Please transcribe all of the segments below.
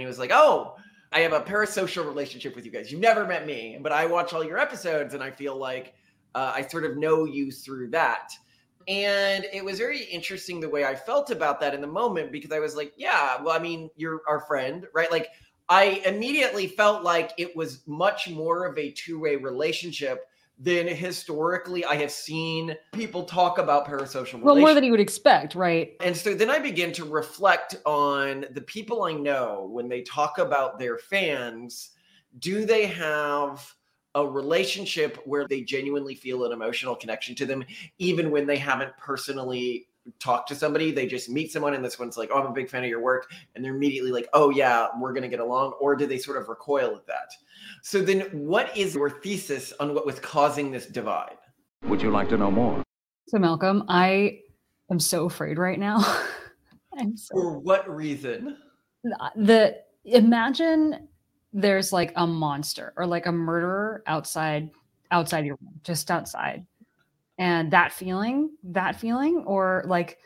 And he was like, "Oh, I have a parasocial relationship with you guys. You've never met me, but I watch all your episodes, and I feel like uh, I sort of know you through that." And it was very interesting the way I felt about that in the moment because I was like, "Yeah, well, I mean, you're our friend, right?" Like, I immediately felt like it was much more of a two-way relationship than historically I have seen people talk about parasocial Well, more than you would expect, right? And so then I begin to reflect on the people I know when they talk about their fans. Do they have a relationship where they genuinely feel an emotional connection to them, even when they haven't personally talked to somebody? They just meet someone, and this one's like, Oh, I'm a big fan of your work. And they're immediately like, Oh, yeah, we're going to get along. Or do they sort of recoil at that? So then, what is your thesis on what was causing this divide? Would you like to know more? So, Malcolm, I am so afraid right now. I'm so For what reason? the imagine there's like a monster or like a murderer outside outside your room, just outside. And that feeling, that feeling, or like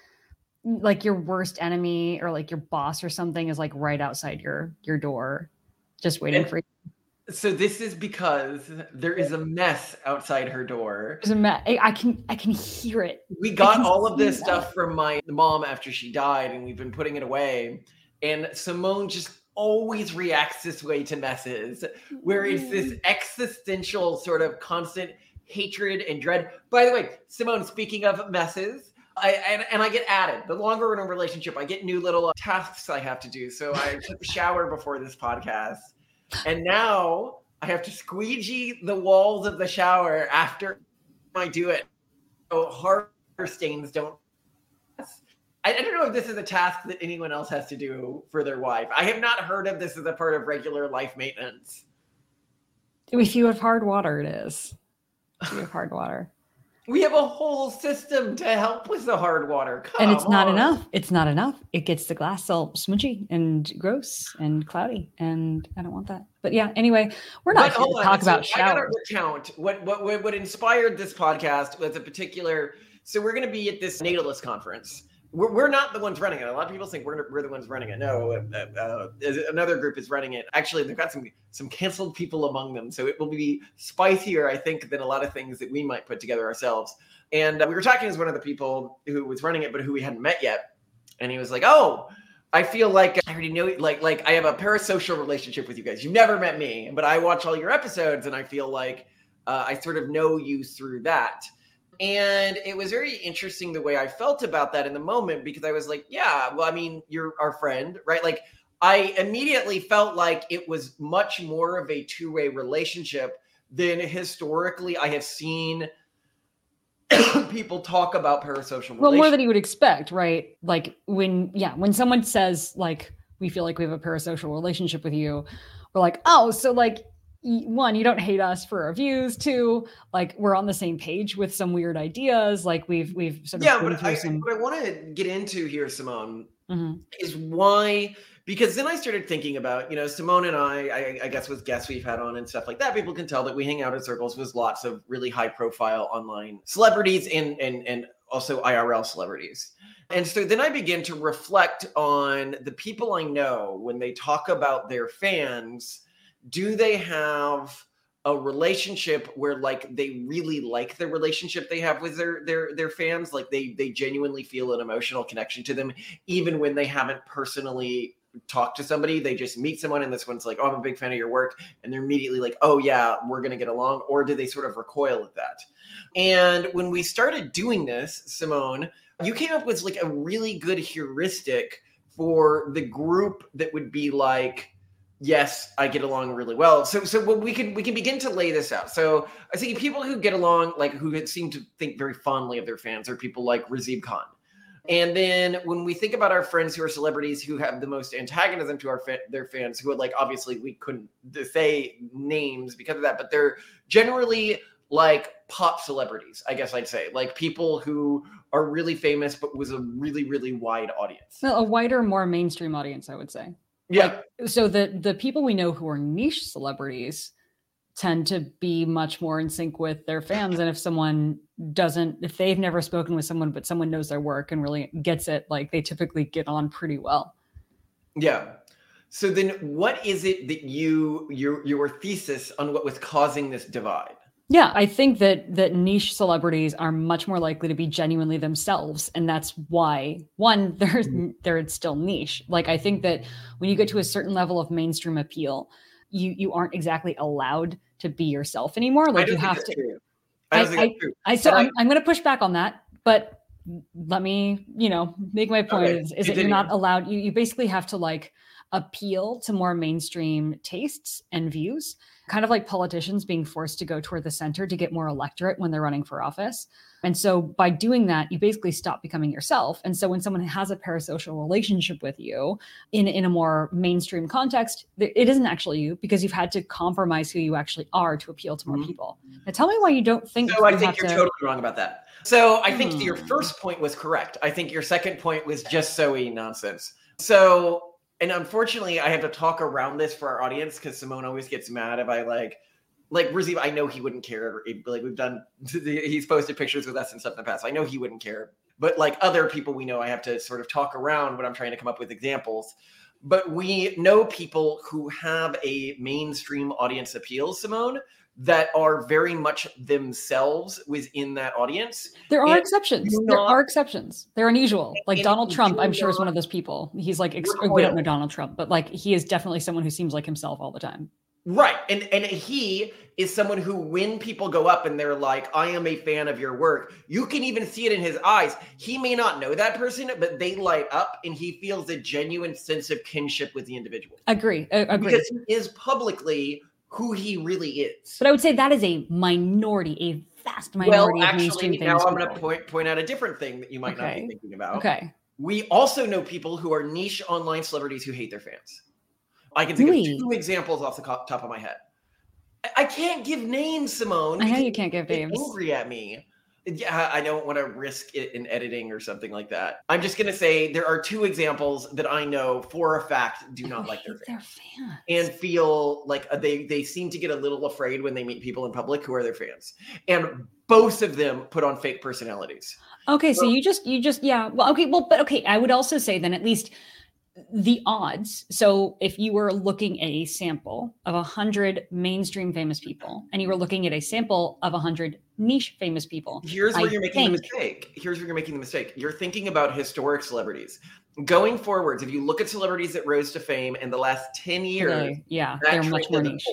like your worst enemy or like your boss or something is like right outside your your door, just waiting And- for you. So this is because there is a mess outside her door. There's a mess I can I can hear it. We got all of this that. stuff from my mom after she died, and we've been putting it away. And Simone just always reacts this way to messes, where it's this existential sort of constant hatred and dread. By the way, Simone, speaking of messes, I and, and I get added. The longer we're in a relationship, I get new little uh, tasks I have to do. So I took a shower before this podcast, and now I have to squeegee the walls of the shower after I do it. So hard stains don't. I, I don't know if this is a task that anyone else has to do for their wife. I have not heard of this as a part of regular life maintenance. If you have hard water, it is. If you hard water. We have a whole system to help with the hard water. Come and it's not on. enough. It's not enough. It gets the glass all smudgy and gross and cloudy, and I don't want that. But yeah, anyway, we're not But here to talk so about I gotta showers. recount what, what what what inspired this podcast was a particular. So we're going to be at this natalist conference. We're, we're not the ones running it. A lot of people think we're we're the ones running it. No, uh, uh, another group is running it. Actually, they've got some some canceled people among them, so it will be spicier, I think, than a lot of things that we might put together ourselves. And uh, we were talking to one of the people who was running it, but who we hadn't met yet, and he was like, "Oh." I feel like I already know, like, like I have a parasocial relationship with you guys. You've never met me, but I watch all your episodes, and I feel like uh, I sort of know you through that. And it was very interesting the way I felt about that in the moment because I was like, yeah, well, I mean, you're our friend, right? Like, I immediately felt like it was much more of a two way relationship than historically I have seen people talk about parasocial Well, more than you would expect, right? Like when, yeah, when someone says like we feel like we have a parasocial relationship with you, we're like, oh, so like one, you don't hate us for our views. Two, like we're on the same page with some weird ideas. Like we've we've sort of yeah, but I, some. what I want to get into here, Simone, Mhm. is why because then I started thinking about, you know, Simone and I, I, I guess with guests we've had on and stuff like that, people can tell that we hang out in circles with lots of really high profile online celebrities and and and also IRL celebrities. And so then I begin to reflect on the people I know when they talk about their fans, do they have a relationship where like they really like the relationship they have with their their their fans? Like they they genuinely feel an emotional connection to them even when they haven't personally talked to somebody. They just meet someone and this one's like oh i'm a big fan of your work and they're immediately like oh yeah we're going to get along or do they sort of recoil at that? And when we started doing this simone you came up with like a really good heuristic for the group that would be like yes i get along really well so so we can we can begin to lay this out so i think people who get along like who seem to think very fondly of their fans are people like razib khan and then when we think about our friends who are celebrities who have the most antagonism to our fa- their fans, who are like obviously we couldn't say names because of that, but they're generally like pop celebrities, I guess I'd say, like people who are really famous but was a really really wide audience. Well, a wider, more mainstream audience, I would say. Yeah, So the the people we know who are niche celebrities tend to be much more in sync with their fans and if someone doesn't if they've never spoken with someone but someone knows their work and really gets it like they typically get on pretty well Yeah. So then what is it that you your your thesis on what was causing this divide? Yeah, I think that that niche celebrities are much more likely to be genuinely themselves, and that's why one they're Mm-hmm. they're still niche. Like I think that when you get to a certain level of mainstream appeal, you you aren't exactly allowed to be yourself anymore. Like you have to. I I- true. I so I- I'm, I'm going to push back on that, but let me you know make my point Okay, is, is that you're not allowed. You you basically have to like appeal to more mainstream tastes and views kind of like politicians being forced to go toward the center to get more electorate when they're running for office. And so by doing that, you basically stop becoming yourself. And so when someone has a parasocial relationship with you in, in a more mainstream context, it isn't actually you because you've had to compromise who you actually are to appeal to more Mhm. people. Now tell me why you don't think So I think you're to- totally wrong about that. So I think your Hmm. first point was correct. I think your second point was just so nonsense. So, and unfortunately, I have to talk around this for our audience because Simone always gets mad if I like, like Razib. I know he wouldn't care. Like we've done, he's posted pictures with us and stuff in the past. I know he wouldn't care. But like other people we know, I have to sort of talk around when I'm trying to come up with examples. But we know people who have a mainstream audience appeal, Simone, that are very much themselves within that audience. There are exceptions. do There are exceptions. They're unusual. Like Donald Trump, I'm sure is one of those people. He's like, ex- we don't know Donald Trump, but like he is definitely someone who seems like himself all the time. Right. And and he is someone who when people go up and they're like, I am a fan of your work, you can even see it in his eyes. He may not know that person, but they light up and he feels a genuine sense of kinship with the individual. Agree. a- Agree. Because he is publicly who he really is. But I would say that is a minority, a vast well, minority of mainstream actually, now I'm going to point point out a different thing that you might not be thinking about. Okay. We also know people who are niche online celebrities who hate their fans. I can think Really? of two examples off the top of my head. I- can't give names, Simone. I know you can't give names. angry at me. Yeah, I don't want to risk it in editing or something like that. I'm just going to say there are two examples that I know for a fact do not I like their fans their fans. and feel like uh, they they seem to get a little afraid when they meet people in public who are their fans. And both of them put on fake personalities. Okay, so Well- you just you just yeah. Well, okay, well, but okay, I would also say then at least the odds. So if you were looking at a sample of a hundred mainstream famous people, and you were looking at a sample of a hundred niche famous people, Here's where I you're making the mistake. Here's where you're making the mistake. You're thinking about historic celebrities. Going forwards, if you look at celebrities that rose to fame in the last 10 years, today, yeah, they're much more niche.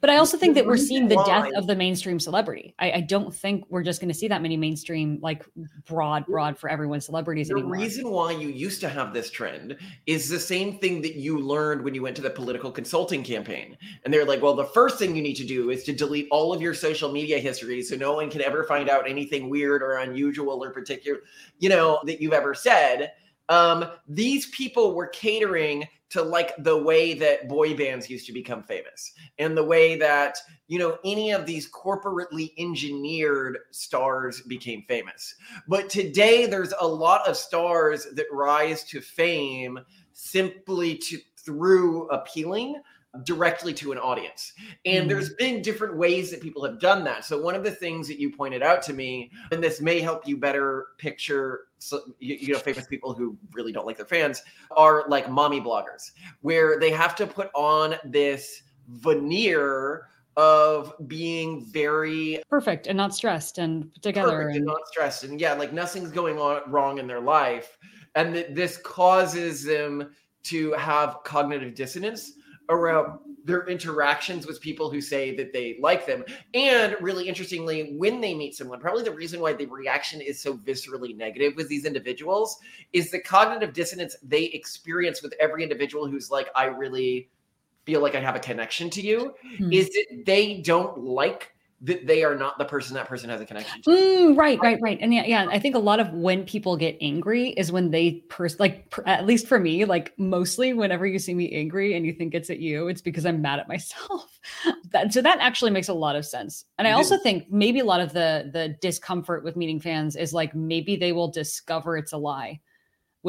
But I also think that we're seeing the death of the mainstream celebrity. I, I don't think we're just going to see that many mainstream, like broad, broad for everyone celebrities anymore. The anymore. reason why you used to have this trend is the same thing that you learned when you went to the political consulting campaign. And they're like, well, the first thing you need to do is to delete all of your social media history so no one can ever find out anything weird or unusual or particular, you know, that you've ever said. Um, these people were catering to like the way that boy bands used to become famous and the way that, you know, any of these corporately engineered stars became famous. But today, there's a lot of stars that rise to fame simply to through appealing directly to an audience. And Mhm. there's been different ways that people have done that. So one of the things that you pointed out to me, and this may help you better picture, so, you, you know, famous people who really don't like their fans, are like mommy bloggers, where they have to put on this veneer of being very Perfect and not stressed and together. perfect and And, not stressed and yeah like nothing's going on wrong in their life and that this causes them to have cognitive dissonance around their interactions with people who say that they like them and really interestingly when they meet someone probably the reason why the reaction is so viscerally negative with these individuals is the cognitive dissonance they experience with every individual who's like i really feel like i have a connection to you Hmm. is that they don't like that they are not the person that person has a connection to Mm, right, right, right. And yeah, yeah, I think a lot of when people get angry is when they pers- like per- at least for me, like mostly whenever you see me angry and you think it's at you, it's because I'm mad at myself. that so that actually makes a lot of sense. And I also think maybe a lot of the the discomfort with meeting fans is like maybe they will discover it's a lie,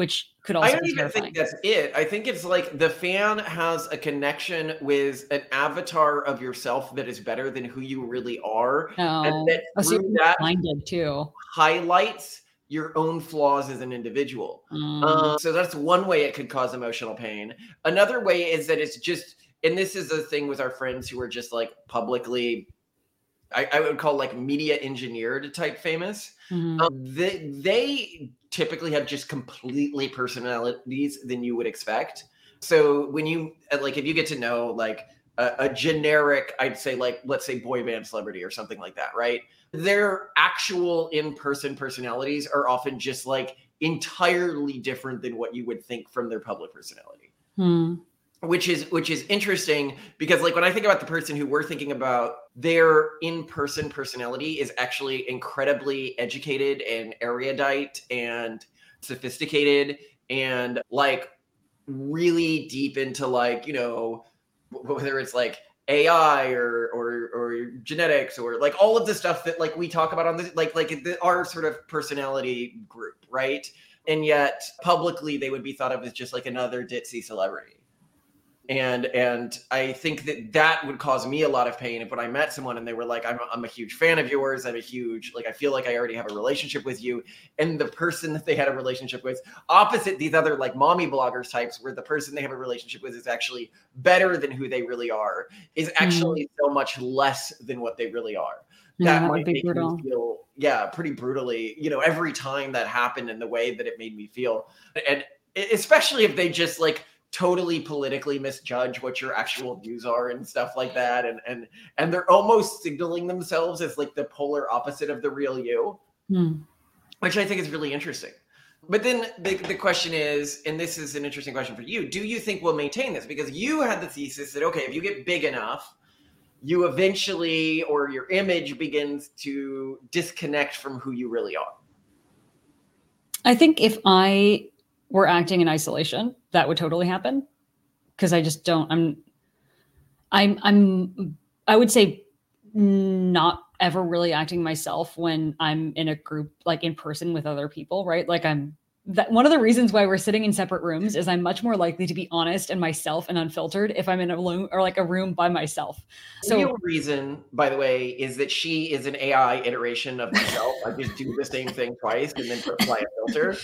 which could also I don't even terrifying. think that's it. I think it's like the fan has a connection with an avatar of yourself that is better than who you really are. no. And that Oh, so that blinded too. highlights your own flaws as an individual. Mm. Uh, so that's one way it could cause emotional pain. Another way is that it's just, and this is the thing with our friends who are just like publicly, I, I would call like media engineered type famous. Mhm. Um, they, they typically have just completely personalities than you would expect. So when you uh, like, if you get to know like a, a generic, I'd say like let's say boy band celebrity or something like that, right? Their actual in-person personalities are often just like entirely different than what you would think from their public personality Hmm. Which is which is interesting because like when i think about the person who we're thinking about their in-person personality is actually incredibly educated and erudite and sophisticated and like really deep into like you know whether it's like ai or or or genetics or like all of the stuff that like we talk about on this like like the, our sort of personality group right? And yet publicly they would be thought of as just like another ditzy celebrity and and i think that that would cause me a lot of pain if when i met someone and they were like i'm, I'm a huge fan of yours. I'm a huge like i feel like i already have a relationship with you. And the person that they had a relationship with opposite these other like mommy bloggers types where the person they have a relationship with is actually better than who they really are is hmm. actually so much less than what they really are. Yeah, that that might make brutal. me feel yeah pretty brutally you know every time that happened and the way that it made me feel. And especially if they just like totally politically misjudge what your actual views are and stuff like that. And and and they're almost signaling themselves as like the polar opposite of the real you Hmm. which i think is really interesting. But then the, the question is and this is an interesting question for you do you think we'll maintain this? Because you had the thesis that okay if you get big enough you eventually or your image begins to disconnect from who you really are. I think if I were acting in isolation, that would totally happen. Because I just don't. I'm. I'm. I'm. I would say not ever really acting myself when I'm in a group, like in person with other people, right? Like I'm. That one of the reasons why we're sitting in separate rooms is I'm much more likely to be honest and myself and unfiltered if I'm in a room or like a room by myself. the So real reason by the way is that she is an ai iteration of myself i just do the same thing twice and then apply a filter.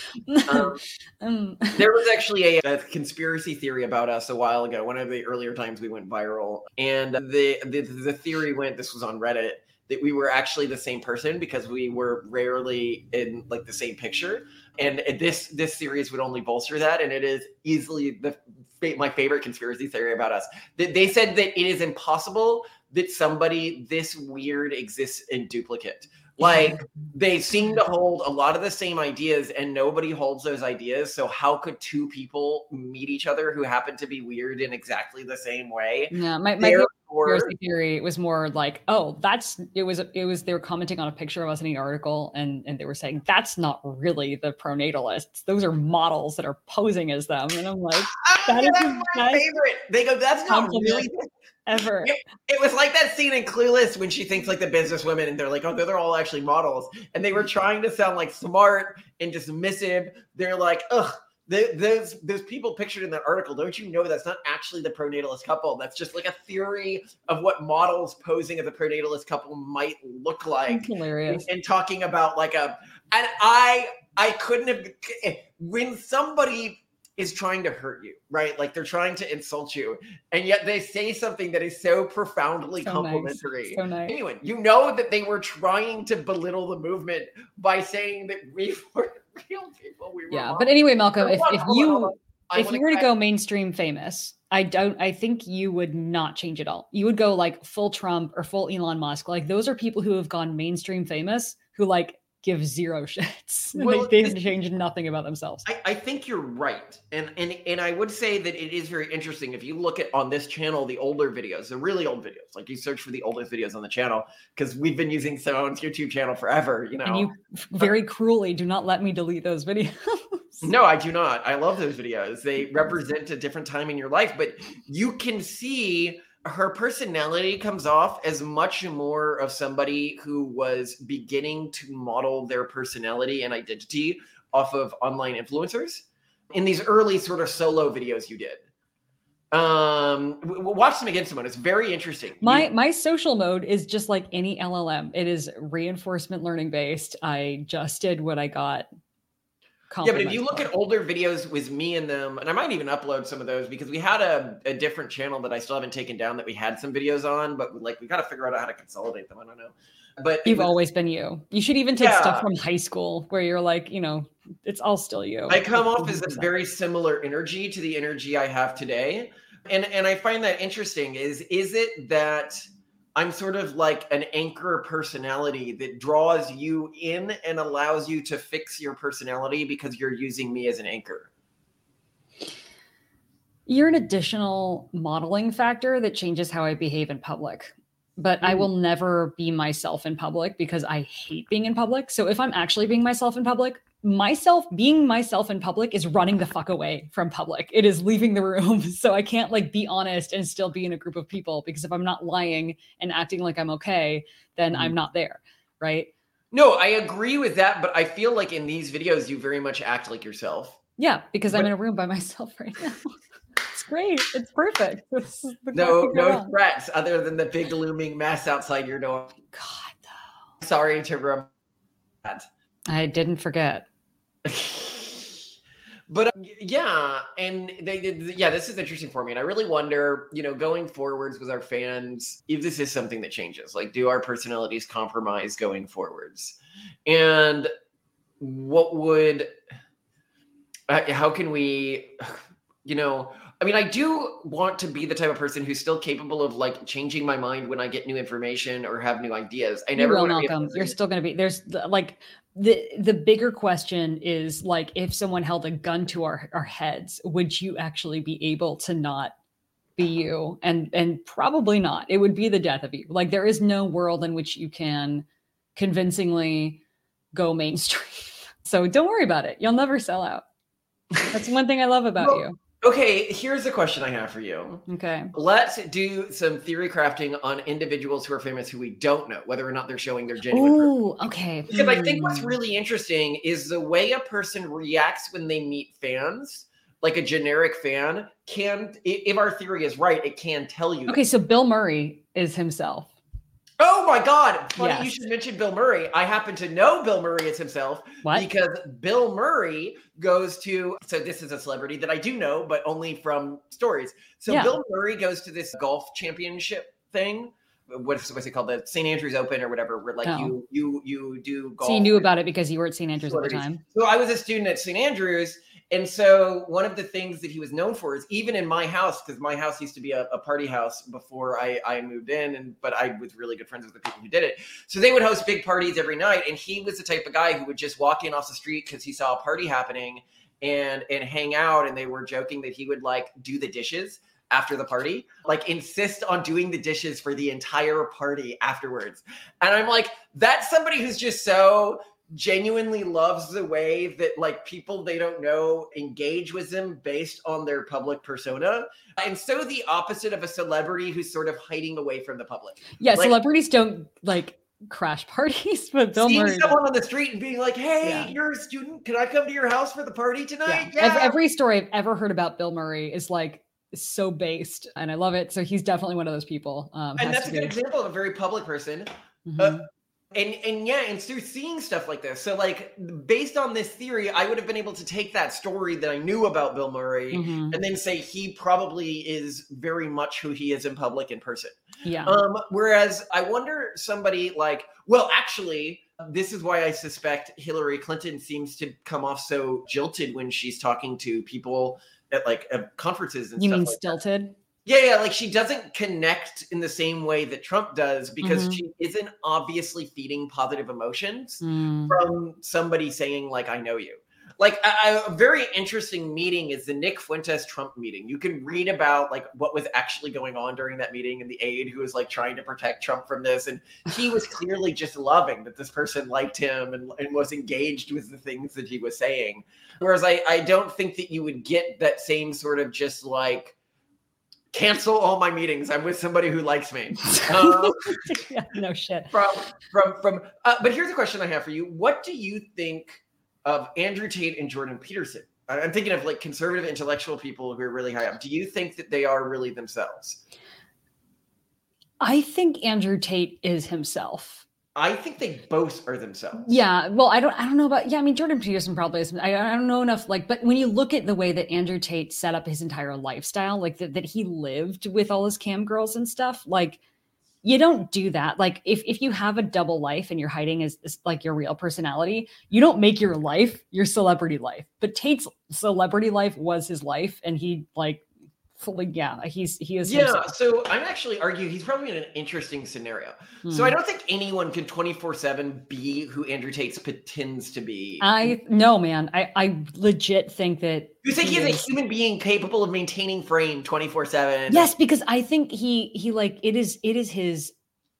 Um, um, there was actually a, a conspiracy theory about us a while ago one of the earlier times we went viral. And the, the the theory went this was on reddit that we were actually the same person because we were rarely in like the same picture and this this series would only bolster that and it is easily the my favorite conspiracy theory about us. They said that it is impossible that somebody this weird exists in duplicate. Like they seem to hold a lot of the same ideas and nobody holds those ideas so how could two people meet each other who happen to be weird in exactly the same way? Yeah, my, my conspiracy theory was more like, oh, that's it was it was they were commenting on a picture of us in the article and and they were saying that's not really the pronatalists. Those are models that are posing as them. And I'm like, oh, That yeah, is that's my favorite they go that's not really ever. It was like that scene in Clueless when she thinks like the businesswomen and they're like, oh, they're all actually models. And they were trying to sound like smart and dismissive. They're like, ugh, th- those those people pictured in that article, don't you know that's not actually the pronatalist couple? That's just like a theory of what models posing as a pronatalist couple might look like. It's hilarious. and talking about like a and i i couldn't have when somebody is trying to hurt you right like they're trying to insult you and yet they say something that is so profoundly So nice. complimentary So nice. Anyone, you know that they were trying to belittle the movement by saying that we were real people we were Yeah, wrong. but anyway, Malcolm, if, if hold on, hold you. If you were to go mainstream famous, I don't I think you would not change at all. You would go like full Trump or full Elon Musk. Like those are people who have gone mainstream famous who like give zero shits. Well, they, they've this- changed nothing about themselves. I, I think you're right, and and and I would say that it is very interesting if you look at on this channel the older videos, the really old videos. Like you search for the oldest videos on the channel because we've been using Simone's YouTube channel forever. You know, and you very cruelly do not let me delete those videos. no, I do not. I love those videos. They represent a different time in your life, but you can see her personality comes off as much more of somebody who was beginning to model their personality and identity off of online influencers in these early sort of solo videos you did. Um, watch them again, Simone. It's very interesting. You- My my social mode is just like any LLM. It is reinforcement learning based. I just did what I got. Yeah, but if you look at older videos with me and them, and I might even upload some of those because we had a, a different channel that I still haven't taken down that we had some videos on, but like we got to figure out how to consolidate them. I don't know. But You've was- always been you. You should even take Yeah. stuff from high school where you're like, you know, it's all still you. I come off as a very similar energy to the energy I have today. And and I find that interesting is is it that I'm sort of like an anchor personality that draws you in and allows you to fix your personality because you're using me as an anchor. You're an additional modeling factor that changes how I behave in public. But I Mm. will never be myself in public because I hate being in public. So if I'm actually being myself in public, myself being myself in public is running the fuck away from public. It is leaving the room. So I can't like be honest and still be in a group of people because if I'm not lying and acting like I'm okay, then Mm. I'm not there. Right. No, I agree with that, but I feel like in these videos you very much act like yourself. Yeah. Because I'm in a room by myself right now. it's great. It's perfect. The No, no threats other than the big looming mess outside your door. God, though. Sorry to rub that. I didn't forget. but uh, yeah and they did yeah this is interesting for me and i really wonder you know going forwards with our fans if this is something that changes like do our personalities compromise going forwards and what would uh, how can we you know i mean i do want to be the type of person who's still capable of like changing my mind when i get new information or have new ideas i You never will, be a Malcolm. You're still going to be there's like the the bigger question is like if someone held a gun to our our heads, would you actually be able to not be you? And and probably not. It would be the death of you. Like there is no world in which you can convincingly go mainstream. So don't worry about it. You'll never sell out. That's one thing I love about Well, you. Okay here's a question i have for you Okay. Let's do some theory crafting on individuals who are famous who we don't know whether or not they're showing their genuine. Ooh, okay. Because I think what's Hmm. really interesting is the way a person reacts when they meet fans, like a generic fan, can, if our theory is right, it can tell you. Okay, so Bill Murray is himself. Oh my God. Funny you should mention Bill Murray. I happen to know Bill Murray as himself What? because Bill Murray goes to, so this is a celebrity that I do know, but only from stories. So Yeah. Bill Murray goes to this golf championship thing. What's, what's it called? The St. Andrews Open or whatever, where like Oh. you you you do golf. So you knew about it because you were at St. Andrews at the time. So I was a student at St. Andrews. And so one of the things that he was known for is even in my house, because my house used to be a, a party house before I, I moved in, and but I was really good friends with the people who did it. So they would host big parties every night, and he was the type of guy who would just walk in off the street because he saw a party happening and and hang out. And they were joking that he would like do the dishes after the party, like insist on doing the dishes for the entire party afterwards. And I'm like, that's somebody who's just so genuinely loves the way that like people they don't know engage with them based on their public persona and so the opposite of a celebrity who's sort of hiding away from the public Yeah, Like- celebrities don't like crash parties, but Bill seeing Murray. someone on the street and being like hey Yeah. you're a student can i come to your house for the party Yeah. tonight Ev- Every story I've ever heard about Bill Murray is like so based, and I love it. So he's definitely one of those people. Um, and that's a good be. example of a very public person Mhm. uh, and and yeah and through seeing stuff like this so like based on this theory i would have been able to take that story that i knew about bill murray Mhm. and then say he probably is very much who he is in public in person. Yeah. Um, whereas I wonder somebody like, well, actually, this is why I suspect Hillary Clinton seems to come off so jilted when she's talking to people at like uh, conferences and you stuff mean like that. Yeah, yeah, like she doesn't connect in the same way that Trump does because Mhm. she isn't obviously feeding positive emotions Mm. from somebody saying like I know you. Like a, a very interesting meeting is the Nick Fuentes Trump meeting. You can read about like what was actually going on during that meeting and the aide who was like trying to protect Trump from this, and he was clearly just loving that this person liked him and, and was engaged with the things that he was saying. Whereas I I don't think that you would get that same sort of just like cancel all my meetings. I'm with somebody who likes me. Um, yeah, no shit. from from from uh, but here's a question i have for you what do you think of andrew tate and jordan peterson I'm thinking of like conservative intellectual people who are really high up. Do you think that they are really themselves? I think Andrew Tate is himself. I think they both are themselves. Yeah, well, I don't, I don't know about. Yeah, I mean, Jordan Peterson probably is. I, I don't know enough. Like, but when you look at the way that Andrew Tate set up his entire lifestyle, like that, that he lived with all his cam girls and stuff, like you don't do that. Like, if if you have a double life and you're hiding as, as like your real personality, you don't make your life your celebrity life. But Tate's celebrity life was his life, and he like fully, yeah, he's he is. Yeah, himself. so I'm actually arguing he's probably in an interesting scenario. So Hmm. I don't think anyone can 24 7 be who Andrew Tate pretends to be. I no man, I I legit think that you think he he's a human being capable of maintaining frame 24 7? Yes, because I think he he like it is it is his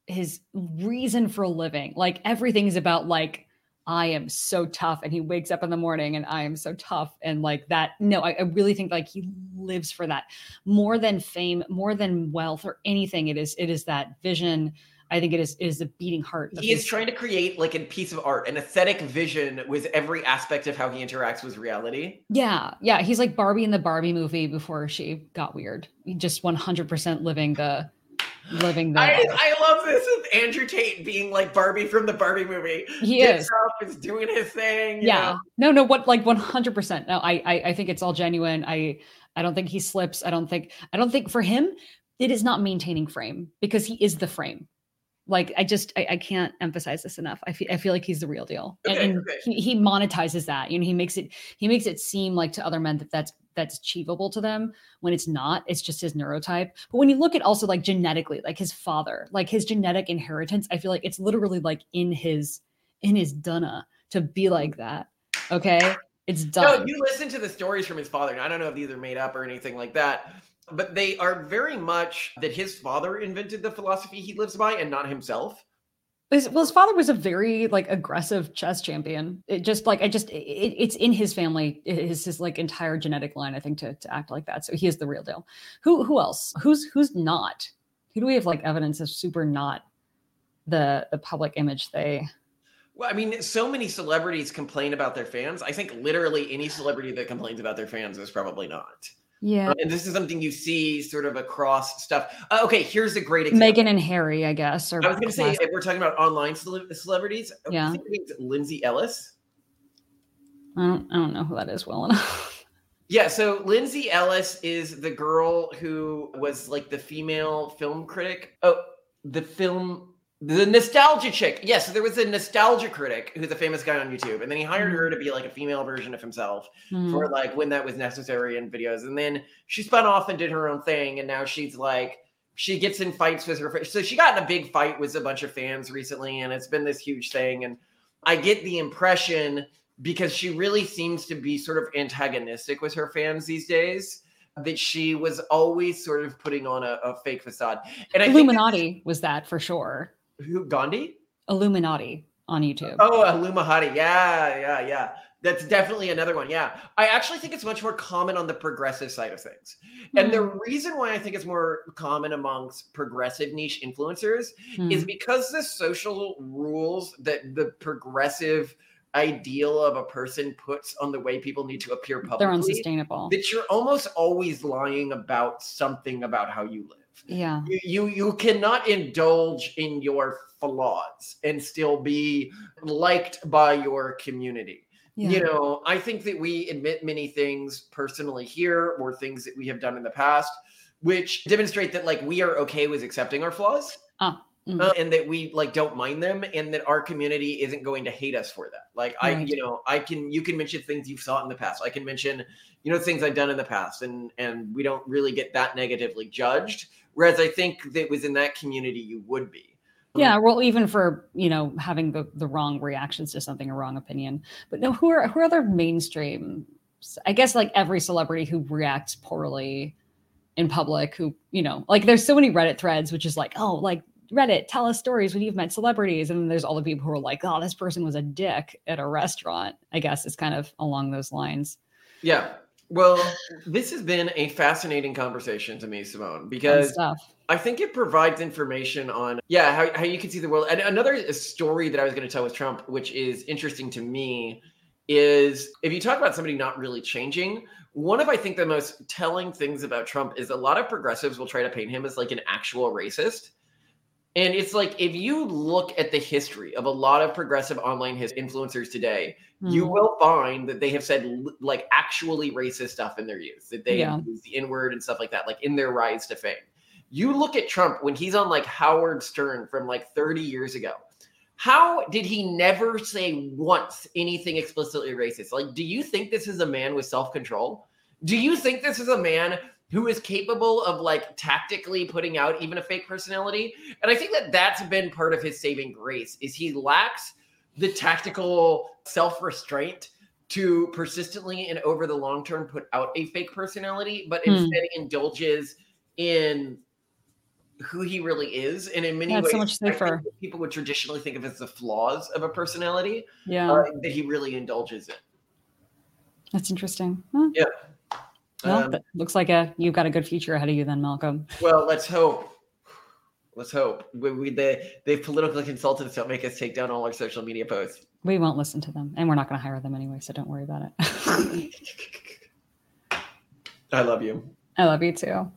his reason for living. Like everything is about like I am so tough, and he wakes up in the morning and I am so tough, and like that. No, I, I really think like he lives for that more than fame, more than wealth or anything. It is it is that vision. I think it is is the beating heart. He is trying to create like a piece of art, an aesthetic vision with every aspect of how he interacts with reality. Yeah, yeah. He's like Barbie in the Barbie movie before she got weird. He just one hundred percent living the living the. I, I love this with Andrew Tate being like Barbie from the Barbie movie. he Gets is. up, is doing his thing. yeah know? no no what like 100% no I, I i think it's all genuine i i don't think he slips i don't think i don't think for him it is not maintaining frame because he is the frame like i just i, I can't emphasize this enough I feel, I feel like he's the real deal and, and okay. He, he monetizes that you know he makes it he makes it seem like to other men that that's that's achievable to them when it's not it's just his neurotype but when you look at also like genetically like his father like his genetic inheritance i feel like it's literally like in his in his dunna to be like that okay it's done. No, you listen to the stories from his father, and I don't know if these are made up or anything like that, but they are very much that his father invented the philosophy he lives by and not himself. His, well, his father was a very like aggressive chess champion. It just like I just it, it's in his family, it is his like entire genetic line. I think to to act like that. So he is the real deal. Who who else? Who's who's not? Who do we have like evidence of super not the the public image they? Well, I mean, so many celebrities complain about their fans. I think literally any celebrity that complains about their fans is probably not. Yeah, Uh, and this is something you see sort of across stuff. Uh, okay, here's a great example. Meghan and Harry, I guess. Or I was going to say, if we're talking about online cele- celebrities, I Yeah. think her Lindsay Ellis. I don't, I don't know who that is well enough. Yeah, so Lindsay Ellis is the girl who was like the female film critic. Oh, the film, the nostalgia chick. Yes, there was a nostalgia critic who's a famous guy on YouTube, and then he hired her to be like a female version of himself Hmm. for like when that was necessary in videos. And then she spun off and did her own thing, and now she's like she gets in fights with her. So she got in a big fight with a bunch of fans recently, and it's been this huge thing. And I get the impression because she really seems to be sort of antagonistic with her fans these days that she was always sort of putting on a, a fake facade. And I Illuminaughtii was that for sure. Who Gandhi? Illuminaughtii on YouTube. Oh, Illuminaughtii. Yeah, yeah, yeah. That's definitely another one. Yeah. I actually think it's much more common on the progressive side of things. And the Hmm. reason why I think it's more common amongst progressive niche influencers Hmm. is because the social rules that the progressive ideal of a person puts on the way people need to appear publicly. they're unsustainable. that you're almost always lying about something about how you live. Yeah. You, you you cannot indulge in your flaws and still be liked by your community. Yeah. You know, I think that we admit many things personally here or things that we have done in the past, which demonstrate that like we are okay with accepting our flaws. Ah, mm. uh, and that we like don't mind them and that our community isn't going to hate us for that. Like I, you know, I can you can mention things you've thought in the past. I can mention, you know, things I've done in the past and and we don't really get that negatively judged. Whereas I think that within that community you would be. yeah um, well even for you know having the the wrong reactions to something a wrong opinion but no who are who are other mainstream i guess like every celebrity who reacts poorly in public who you know like there's so many reddit threads which is like oh like reddit tell us stories when you've met celebrities and then there's all the people who are like oh this person was a dick at a restaurant i guess it's kind of along those lines Yeah. Well, this has been a fascinating conversation to me, Simone, because I think it provides information on yeah how, how you can see the world. And another story that I was going to tell with Trump, which is interesting to me, is if you talk about somebody not really changing, one of I think the most telling things about Trump is a lot of progressives will try to paint him as like an actual racist. And it's like if you look at the history of a lot of progressive online his influencers today, mm. you hmm. will find that they have said like actually racist stuff in their youth, that they yeah. use the N word and stuff like that, like in their rise to fame. You look at Trump when he's on like Howard Stern from like 30 years ago. How did he never say once anything explicitly racist? Like, do you think this is a man with self control? Do you think this is a man who is capable of like tactically putting out even a fake personality? And I think that that's been part of his saving grace is he lacks the tactical self restraint to persistently and over the long term put out a fake personality, but hmm. instead indulges in who he really is, and in many ways, so people would traditionally think of as the flaws of a personality. Yeah, uh, that he really indulges in. That's interesting. Huh. Yeah. Well, um, looks like a you've got a good future ahead of you then, Malcolm. Well, let's hope. Let's hope. We, we they they've politically consulted us to make us take down all our social media posts. We won't listen to them, and we're not going to hire them anyway, so don't worry about it. I love you. I love you too.